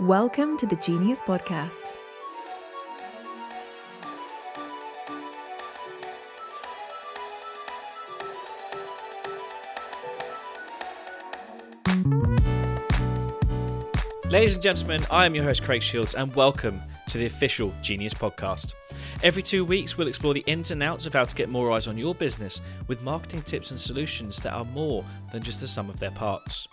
Welcome to the Genius Podcast. Ladies and gentlemen, I am your host Craig Shields, and welcome to the official Genius Podcast. Every two weeks, we'll explore the ins and outs of how to get more eyes on your business with marketing tips and solutions that are more than just the sum of their parts.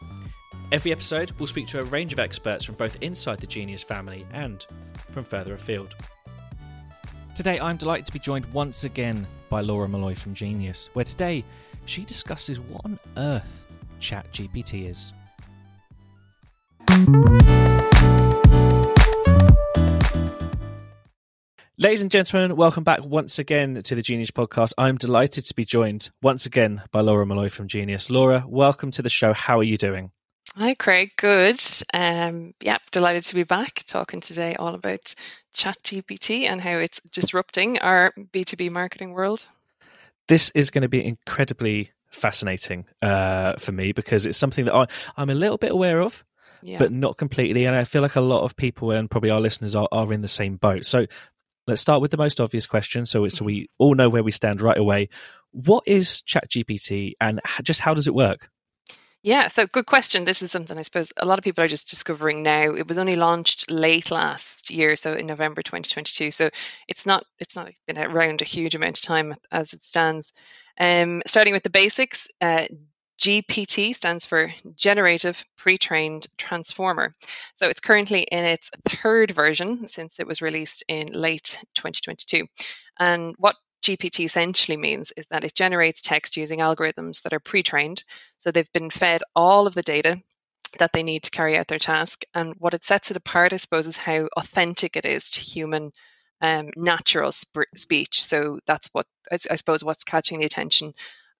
Every episode, we'll speak to a range of experts from both inside the Genius family and from further afield. Today, I'm delighted to be joined once again by Laura Malloy from Genius, where today she discusses what on earth ChatGPT is. Ladies and gentlemen, welcome back once again to the Genius Podcast. I'm delighted to be joined once again by Laura Malloy from Genius. Laura, welcome to the show. How are you doing? Hi, Craig. Good. Um, yeah, delighted to be back talking today all about ChatGPT and how it's disrupting our B2B marketing world. This is going to be incredibly fascinating uh, for me because it's something that I, I'm a little bit aware of, yeah. but not completely. And I feel like a lot of people and probably our listeners are, are in the same boat. So let's start with the most obvious question so, so we all know where we stand right away. What is ChatGPT and just how does it work? Yeah, so good question. This is something I suppose a lot of people are just discovering now. It was only launched late last year, so in November 2022. So it's not it's not been around a huge amount of time as it stands. Um, starting with the basics, uh, GPT stands for Generative Pre-trained Transformer. So it's currently in its third version since it was released in late 2022. And what GPT essentially means is that it generates text using algorithms that are pre trained. So they've been fed all of the data that they need to carry out their task. And what it sets it apart, I suppose, is how authentic it is to human um, natural sp- speech. So that's what I, suppose what's catching the attention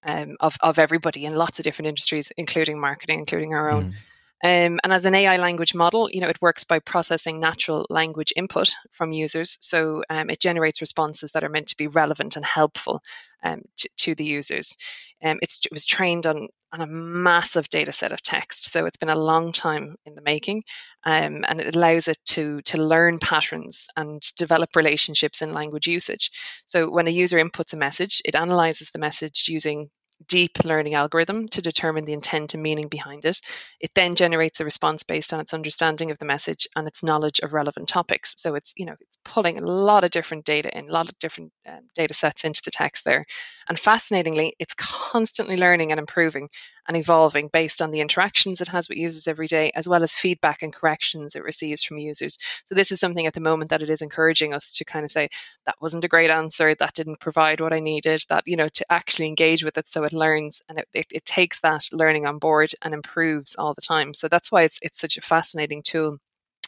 um, of of everybody in lots of different industries, including marketing, including our own. Mm. Um, and as an AI language model, you know, it works by processing natural language input from users. So um, it generates responses that are meant to be relevant and helpful um, to, to, the users. Um, it was trained on, on a massive data set of text. So it's been a long time in the making. Um, and it allows it to, to learn patterns and develop relationships in language usage. So when a user inputs a message, it analyzes the message using deep learning algorithm to determine the intent and meaning behind it. It then generates a response based on its understanding of the message and its knowledge of relevant topics. So it's you know it's pulling a lot of different data in, a lot of different um, data sets into the text there. And fascinatingly, it's constantly learning and improving and evolving based on the interactions it has with users every day, as well as feedback and corrections it receives from users. So this is something at the moment that it is encouraging us to kind of say that wasn't a great answer, that didn't provide what I needed, that you know to actually engage with it so it learns and it, it, it takes that learning on board and improves all the time. So that's why it's it's such a fascinating tool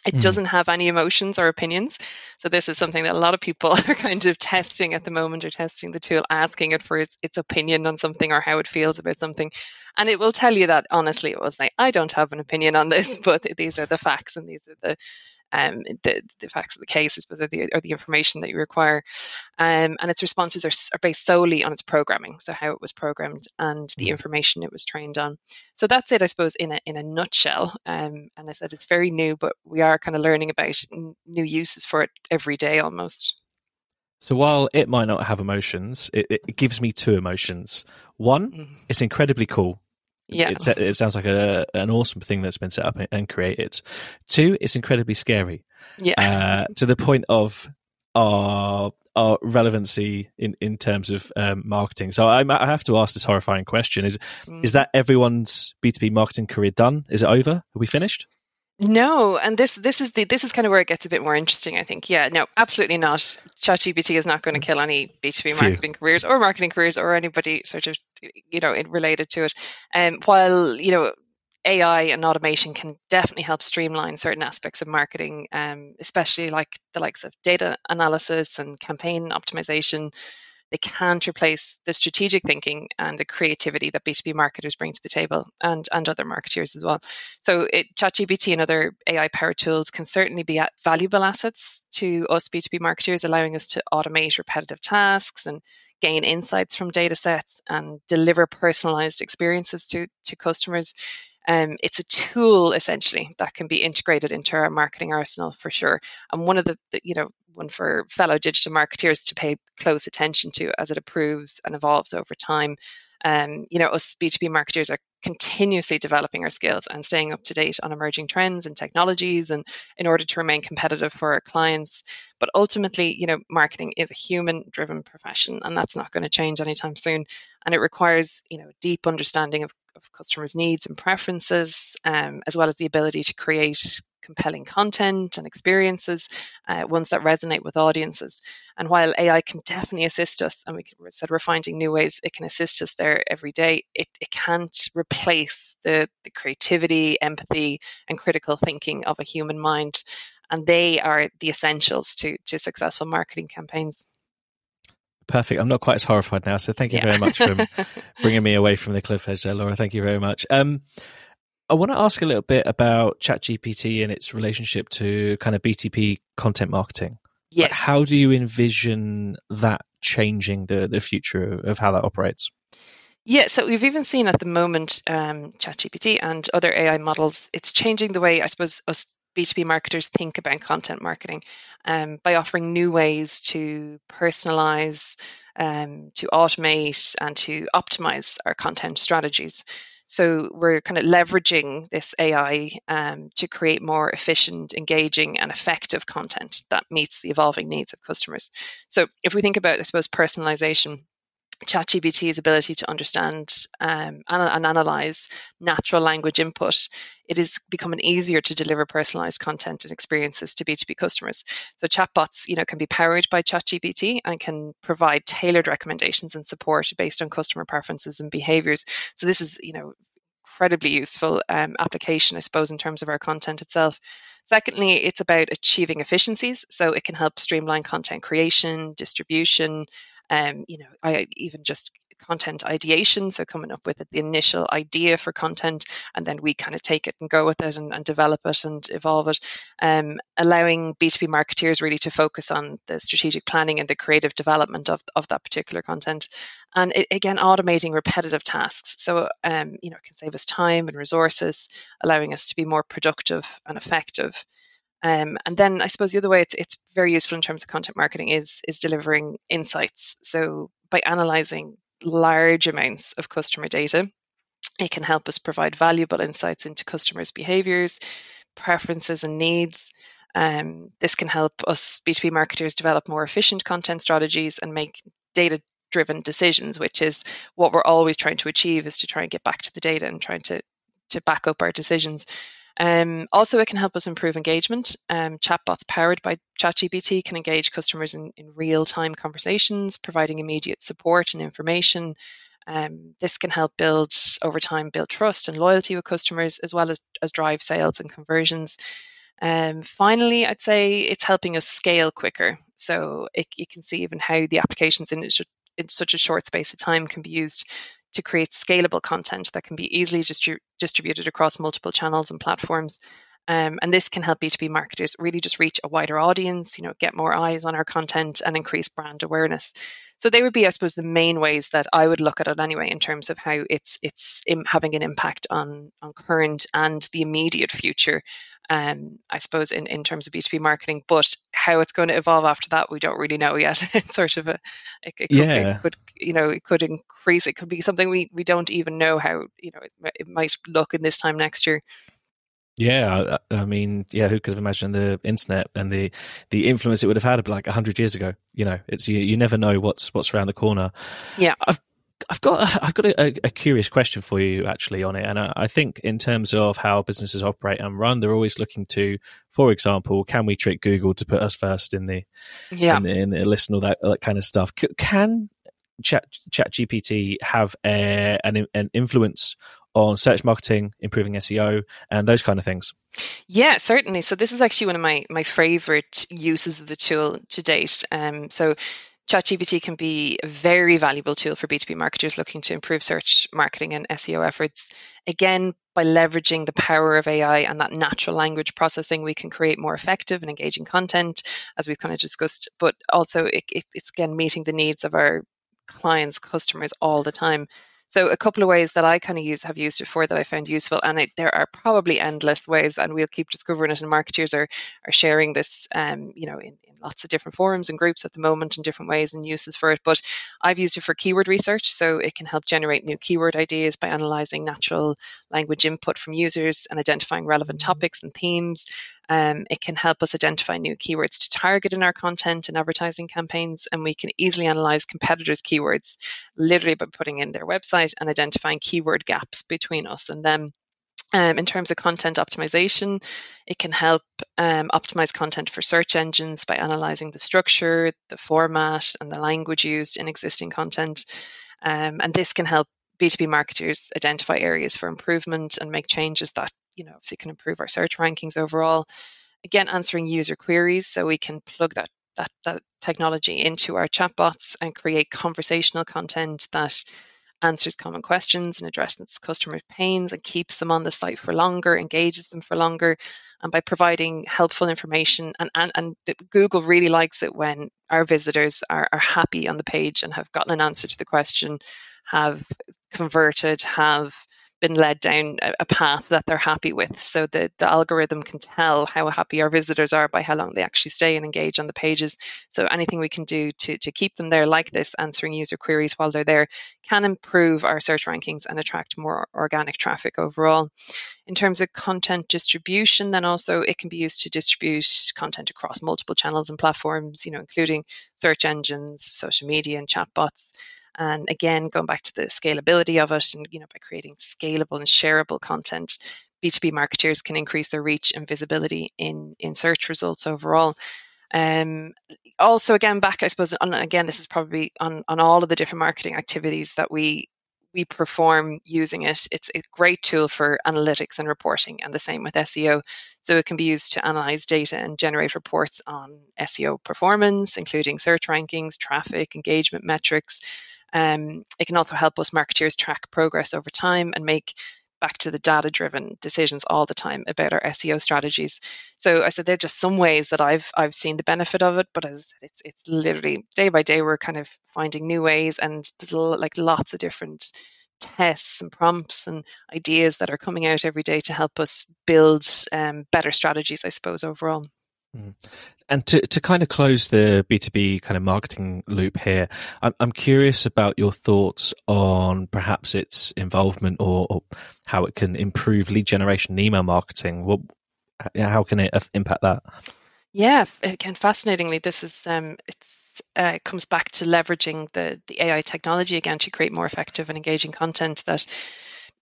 it mm. doesn't have any emotions or opinions. So this is something that a lot of people are kind of testing at the moment or testing the tool, asking it for its, its opinion on something or how it feels about something. And it will tell you that honestly, it was like, I don't have an opinion on this, but these are the facts and these are the um, the, the facts of the case, I suppose, or the, or the information that you require. Um, and its responses are, are based solely on its programming, so how it was programmed and the mm. information it was trained on. So that's it, I suppose, in a, in a nutshell. Um, and I said it's very new, but we are kind of learning about new uses for it every day almost. So while it might not have emotions, it, it gives me two emotions. One, mm. it's incredibly cool yeah, it's, it sounds like a, an awesome thing that's been set up and created. Two, it's incredibly scary. Yeah, uh, to the point of our our relevancy in, in terms of um, marketing. So I, I, have to ask this horrifying question: Is mm. is that everyone's B two B marketing career done? Is it over? Are we finished? No, and this this is the this is kind of where it gets a bit more interesting, I think. Yeah, no, absolutely not. ChatGPT is not going to kill any B two B marketing careers or marketing careers or anybody sort of you know it related to it. Um, while you know AI and automation can definitely help streamline certain aspects of marketing, um, especially like the likes of data analysis and campaign optimization. They can't replace the strategic thinking and the creativity that B2B marketers bring to the table and, and other marketeers as well. So it, ChatGPT and other AI powered tools can certainly be valuable assets to us B2B marketers, allowing us to automate repetitive tasks and gain insights from data sets and deliver personalized experiences to, to customers. Um, it's a tool essentially that can be integrated into our marketing arsenal for sure. And one of the, the you know one for fellow digital marketeers to pay close attention to as it improves and evolves over time. Um, you know, us B2B marketers are continuously developing our skills and staying up to date on emerging trends and technologies and in order to remain competitive for our clients. But ultimately, you know, marketing is a human driven profession and that's not going to change anytime soon. And it requires, you know, deep understanding of, of customers' needs and preferences, um, as well as the ability to create compelling content and experiences, uh, ones that resonate with audiences. And while AI can definitely assist us, and we said we're finding new ways it can assist us there every day, it, it can't replace the, the creativity, empathy, and critical thinking of a human mind. And they are the essentials to, to successful marketing campaigns. Perfect. I'm not quite as horrified now, so thank you yeah. very much for bringing me away from the cliff edge there, Laura. Thank you very much. Um, I want to ask a little bit about ChatGPT and its relationship to kind of B2B content marketing. Yes. Like how do you envision that changing the, the future of how that operates? Yeah, so we've even seen at the moment um, ChatGPT and other AI models, it's changing the way I suppose us B2B marketers think about content marketing um, by offering new ways to personalize, um, to automate, and to optimize our content strategies. So we're kind of leveraging this AI um, to create more efficient, engaging, and effective content that meets the evolving needs of customers. So if we think about, I suppose, personalization, ChatGPT's ability to understand um, and, and, analyze natural language input, it is becoming easier to deliver personalized content and experiences to B2B customers. So chatbots, you know, can be powered by ChatGPT and can provide tailored recommendations and support based on customer preferences and behaviors. So this is, you know, incredibly useful um, application, I suppose, in terms of our content itself. Secondly, it's about achieving efficiencies. So it can help streamline content creation, distribution, um, you know, I even just content ideation, so coming up with the initial idea for content, and then we kind of take it and go with it and, and develop it and evolve it, um, allowing B2B marketeers really to focus on the strategic planning and the creative development of, of that particular content. And it, again, automating repetitive tasks. So, um, you know, it can save us time and resources, allowing us to be more productive and effective. Um, and then I suppose the other way it's, it's very useful in terms of content marketing is is delivering insights. So by analyzing large amounts of customer data, it can help us provide valuable insights into customers' behaviors, preferences, and needs. Um, this can help us B2B marketers develop more efficient content strategies and make data driven decisions, which is what we're always trying to achieve is to try and get back to the data and trying to to back up our decisions. Um, also, it can help us improve engagement. Um, chatbots powered by ChatGPT can engage customers in, in real time conversations, providing immediate support and information. Um, this can help build over time, build trust and loyalty with customers, as well as, as drive sales and conversions. Um, finally, I'd say it's helping us scale quicker. So it, you can see even how the applications in, in such a short space of time can be used to create scalable content that can be easily distri- distributed across multiple channels and platforms. Um, and this can help B2B marketers really just reach a wider audience, you know, get more eyes on our content and increase brand awareness. So they would be, I suppose, the main ways that I would look at it anyway, in terms of how it's it's having an impact on on current and the immediate future um, I suppose, in, in terms of B2B marketing. But how it's going to evolve after that, we don't really know yet. it's sort of a, it, it could, yeah. it could, you know, it could increase. It could be something we, we don't even know how, you know, it, it might look in this time next year. Yeah, I, I, mean, yeah, who could have imagined the internet and the the influence it would have had like hundred years ago? You know, it's you, you never know what's what's around the corner. Yeah, I've I've got I've got a, a, curious question for you actually on it, and I, I, think in terms of how businesses operate and run, they're always looking to, for example, can we trick Google to put us first in the yeah in the, in the list and all that, all that kind of stuff? C- can Chat Chat GPT have a, an an influence on search marketing, improving SEO, and those kind of things? Yeah, certainly. So this is actually one of my my favorite uses of the tool to date. Um, so ChatGPT can be a very valuable tool for B2B marketers looking to improve search marketing and SEO efforts. Again, by leveraging the power of AI and that natural language processing, we can create more effective and engaging content, as we've kind of discussed, but also it, it, it's again meeting the needs of our clients, customers all the time. So a couple of ways that I kind of use have used it for that I found useful, and it, there are probably endless ways, and we'll keep discovering it. And marketers are are sharing this, um, you know, in, in lots of different forums and groups at the moment in different ways and uses for it. But I've used it for keyword research, so it can help generate new keyword ideas by analyzing natural language input from users and identifying relevant mm-hmm. topics and themes. Um, it can help us identify new keywords to target in our content and advertising campaigns, and we can easily analyze competitors' keywords literally by putting in their website and identifying keyword gaps between us and them. Um, in terms of content optimization, it can help um, optimize content for search engines by analyzing the structure, the format, and the language used in existing content. Um, and this can help B2B marketers identify areas for improvement and make changes that, you know, obviously can improve our search rankings overall. Again, answering user queries so we can plug that that, that technology into our chatbots and create conversational content that answers common questions and addresses customer pains and keeps them on the site for longer, engages them for longer, and by providing helpful information. And, and, and Google really likes it when our visitors are, are happy on the page and have gotten an answer to the question have converted, have been led down a, path that they're happy with. So the, the algorithm can tell how happy our visitors are by how long they actually stay and engage on the pages. So anything we can do to, to keep them there like this, answering user queries while they're there, can improve our search rankings and attract more organic traffic overall. In terms of content distribution, then also it can be used to distribute content across multiple channels and platforms, you know, including search engines, social media, and chatbots. And again, going back to the scalability of it, and you know, by creating scalable and shareable content, B2B marketers can increase their reach and visibility in in search results overall. Um, also, again, back I suppose, on, again, this is probably on on all of the different marketing activities that we we perform using it. It's a great tool for analytics and reporting, and the same with SEO. So it can be used to analyze data and generate reports on SEO performance, including search rankings, traffic, engagement metrics, um, it can also help us marketeers track progress over time and make back to the data driven decisions all the time about our SEO strategies. So I said they're just some ways that I've I've seen the benefit of it, but it's it's literally day by day we're kind of finding new ways and there's like lots of different tests and prompts and ideas that are coming out every day to help us build um, better strategies, I suppose, overall. Mm. And to, to kind of close the B2B kind of marketing loop here, I'm, I'm curious about your thoughts on perhaps its involvement or, or how it can improve lead generation and email marketing. What, how can it impact that? Yeah, again, fascinatingly, this is um, it's uh, it comes back to leveraging the the AI technology again to create more effective and engaging content that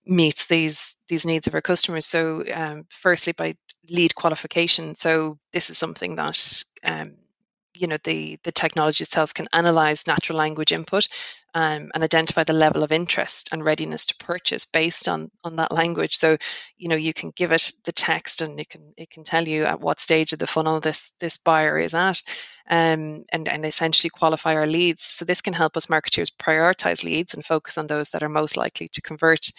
meets these these needs of our customers. So, um, firstly, by lead qualification. So, this is something that um, you know the the technology itself can analyze natural language input um, and identify the level of interest and readiness to purchase based on on that language. So you know you can give it the text and it can it can tell you at what stage of the funnel this this buyer is at um, and and essentially qualify our leads. So this can help us marketers prioritize leads and focus on those that are most likely to convert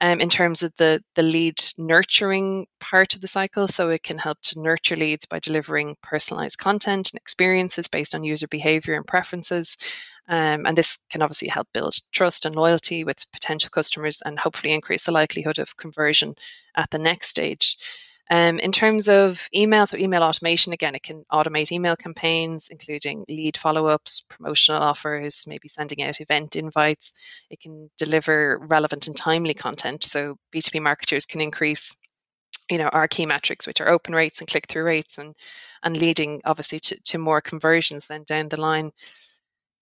um, in terms of the, the lead nurturing part of the cycle. So it can help to nurture leads by delivering personalized content and experiences based on user behavior and preferences. Um, and this can obviously help build trust and loyalty with potential customers and hopefully increase the likelihood of conversion at the next stage. Um, in terms of email, so email automation, again, it can automate email campaigns, including lead follow ups, promotional offers, maybe sending out event invites. It can deliver relevant and timely content. So B2B marketers can increase you know our key metrics which are open rates and click through rates and and leading obviously to, to more conversions then down the line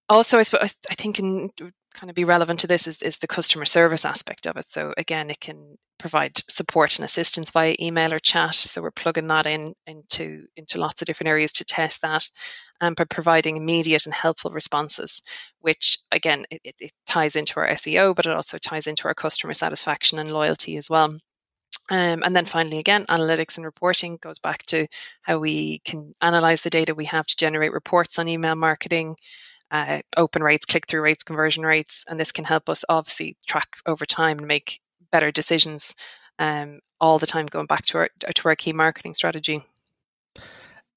also, I, suppose, I think in kind of be relevant to this is, is the customer service aspect of it. So again, it can provide support and assistance via email or chat. So we're plugging that in into into lots of different areas to test that, and by providing immediate and helpful responses, which again it, it ties into our SEO, but it also ties into our customer satisfaction and loyalty as well. Um, and then finally, again, analytics and reporting goes back to how we can analyze the data we have to generate reports on email marketing, uh, open rates, click through rates, conversion rates, and this can help us obviously track over time and make better decisions um, all the time, going back to our to our key marketing strategy.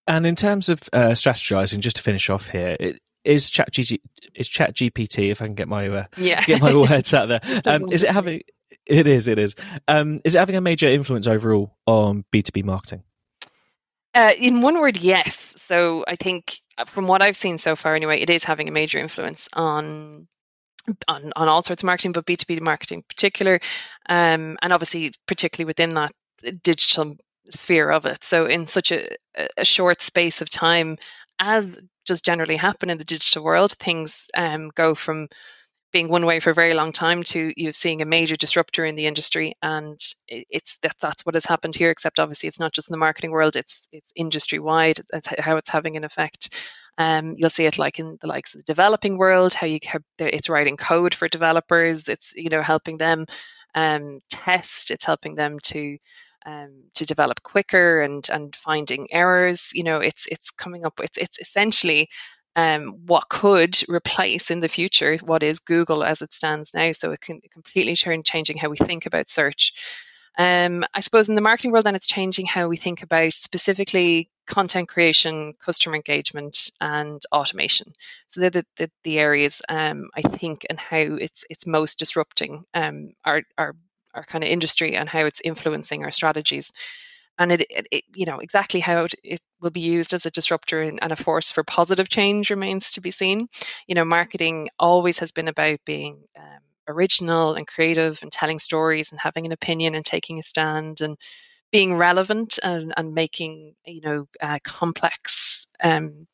And in terms of uh, strategizing, just to finish off here, it, is Chat G- is Chat GPT if I can get my uh, Yeah. get my words out there. Um, is it having? It is. It is. Um, is it having a major influence overall on B two B marketing? Uh, in one word, yes. So I think from what I've seen so far, anyway, it is having a major influence on on, on all sorts of marketing, but B two B marketing in particular, um, and obviously particularly within that digital sphere of it. So in such a, a short space of time, as does generally happen in the digital world, things um, go from being one way for a very long time to you seeing a major disruptor in the industry. And it's that that's what has happened here except obviously it's not just in the marketing world it's it's industry wide how it's having an effect. Um, you'll see it like in the likes of the developing world how you have it's writing code for developers it's you know helping them um, test it's helping them to um, to develop quicker and and finding errors. You know it's it's coming up it's it's essentially um, what could replace in the future what is Google as it stands now. So it can completely turn changing how we think about search. Um, I suppose in the marketing world, then it's changing how we think about specifically content creation, customer engagement, and automation. So they're the, the, the areas um, I think and how it's it's most disrupting um, our our our kind of industry and how it's influencing our strategies and it, it, it you know exactly how it, it will be used as a disruptor and, and a force for positive change remains to be seen. You know marketing always has been about being um, original and creative and telling stories and having an opinion and taking a stand and being relevant and, and making you know uh, complex um,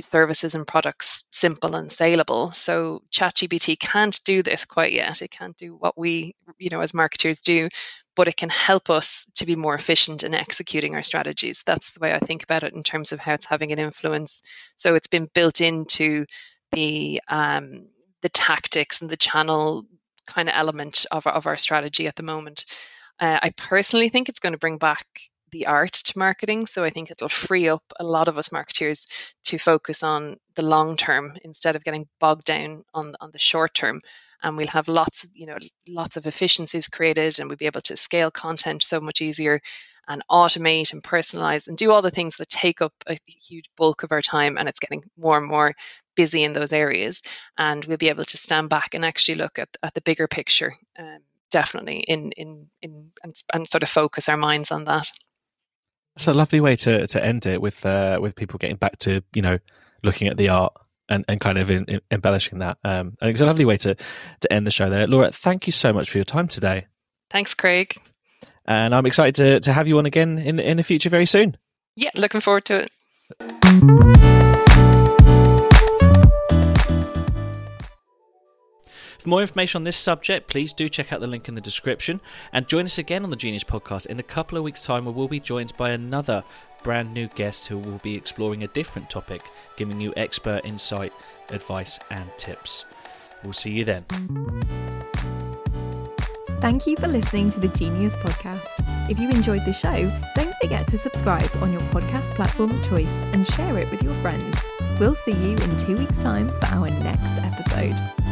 services and products simple and saleable. So ChatGPT can't do this quite yet. It can't do what we you know as marketers do but it can help us to be more efficient in executing our strategies. That's the way I think about it in terms of how it's having an influence. So it's been built into the um, the tactics and the channel kind of element of, of our strategy at the moment. Uh, I personally think it's going to bring back the art to marketing. So I think it'll free up a lot of us marketeers to focus on the long term instead of getting bogged down on on the short term and we'll have lots you know lots of efficiencies created and we'll be able to scale content so much easier and automate and personalize and do all the things that take up a huge bulk of our time and it's getting more and more busy in those areas. And we'll be able to stand back and actually look at, at the bigger picture um, definitely in in in and, and sort of focus our minds on that. It's a lovely way to to end it with uh, with people getting back to you know looking at the art and, and kind of in, in embellishing that. Um, I think it's a lovely way to to end the show there. Laura, thank you so much for your time today, thanks craig and I'm excited to to have you on again in in the future very soon. yeah looking forward to it For more information on this subject, please do check out the link in the description and join us again on the Genius Podcast in a couple of weeks' time where we'll be joined by another brand new guest who will be exploring a different topic, giving you expert insight, advice, and tips. We'll see you then. Thank you for listening to the Genius Podcast. If you enjoyed the show, don't forget to subscribe on your podcast platform of choice and share it with your friends. We'll see you in two weeks' time for our next episode.